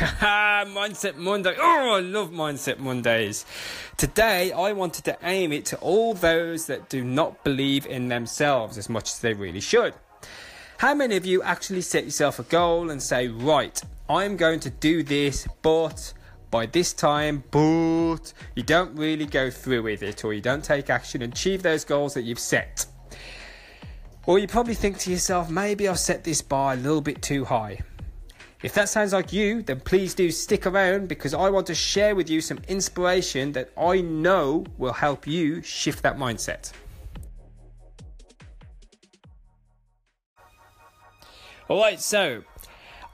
Ah, Mindset Monday. Oh, I love Mindset Mondays. Today, I wanted to aim it to all those that do not believe in themselves as much as they really should. How many of you actually set yourself a goal and say, right, I'm going to do this, but by this time, but you don't really go through with it or you don't take action and achieve those goals that you've set? Or you probably think to yourself, maybe I've set this bar a little bit too high. If that sounds like you, then please do stick around because I want to share with you some inspiration that I know will help you shift that mindset. Alright, so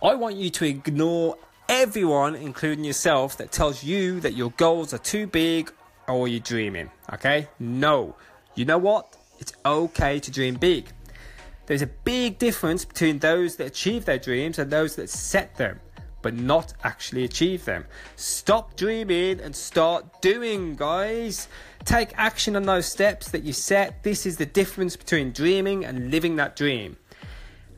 I want you to ignore everyone, including yourself, that tells you that your goals are too big or you're dreaming. Okay? No. You know what? It's okay to dream big. There's a big difference between those that achieve their dreams and those that set them, but not actually achieve them. Stop dreaming and start doing, guys. Take action on those steps that you set. This is the difference between dreaming and living that dream.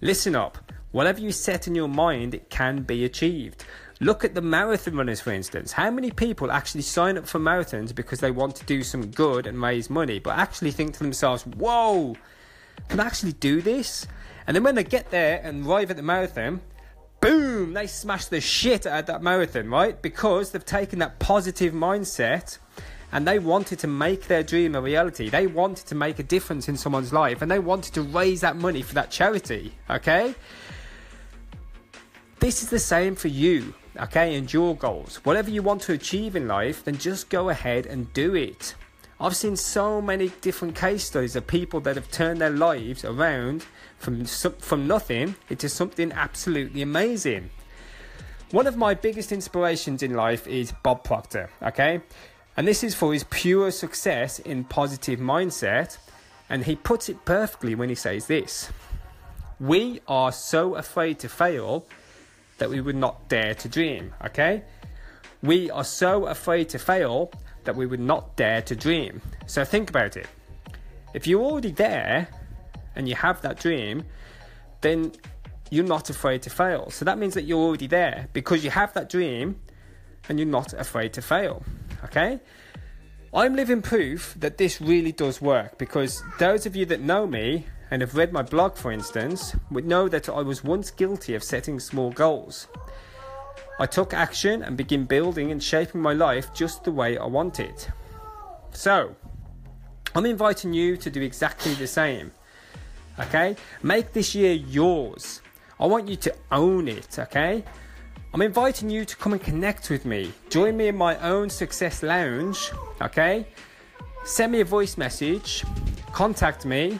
Listen up. Whatever you set in your mind, it can be achieved. Look at the marathon runners, for instance. How many people actually sign up for marathons because they want to do some good and raise money, but actually think to themselves, whoa, can actually do this? And then when they get there and arrive at the marathon, boom, they smash the shit out of that marathon, right? Because they've taken that positive mindset and they wanted to make their dream a reality. They wanted to make a difference in someone's life and they wanted to raise that money for that charity, okay? This is the same for you, okay, and your goals. Whatever you want to achieve in life, then just go ahead and do it. I've seen so many different case studies of people that have turned their lives around from from nothing into something absolutely amazing. One of my biggest inspirations in life is Bob Proctor, okay? And this is for his pure success in positive mindset, and he puts it perfectly when he says this. We are so afraid to fail that we would not dare to dream, okay? We are so afraid to fail that we would not dare to dream. So think about it. If you're already there and you have that dream, then you're not afraid to fail. So that means that you're already there because you have that dream and you're not afraid to fail. Okay? I'm living proof that this really does work because those of you that know me and have read my blog, for instance, would know that I was once guilty of setting small goals. I took action and began building and shaping my life just the way I wanted. So, I'm inviting you to do exactly the same. Okay? Make this year yours. I want you to own it, okay? I'm inviting you to come and connect with me. Join me in my own success lounge, okay? Send me a voice message, contact me,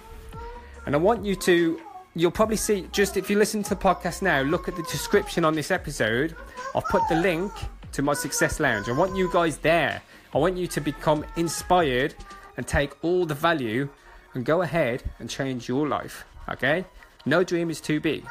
and I want you to you'll probably see just if you listen to the podcast now, look at the description on this episode. I've put the link to my Success Lounge. I want you guys there. I want you to become inspired and take all the value and go ahead and change your life. Okay? No dream is too big.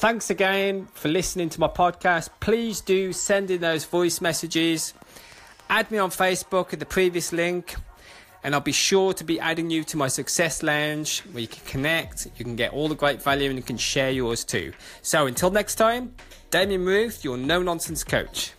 Thanks again for listening to my podcast. Please do send in those voice messages. Add me on Facebook at the previous link, and I'll be sure to be adding you to my Success Lounge where you can connect, you can get all the great value, and you can share yours too. So until next time, Damien Ruth, your no nonsense coach.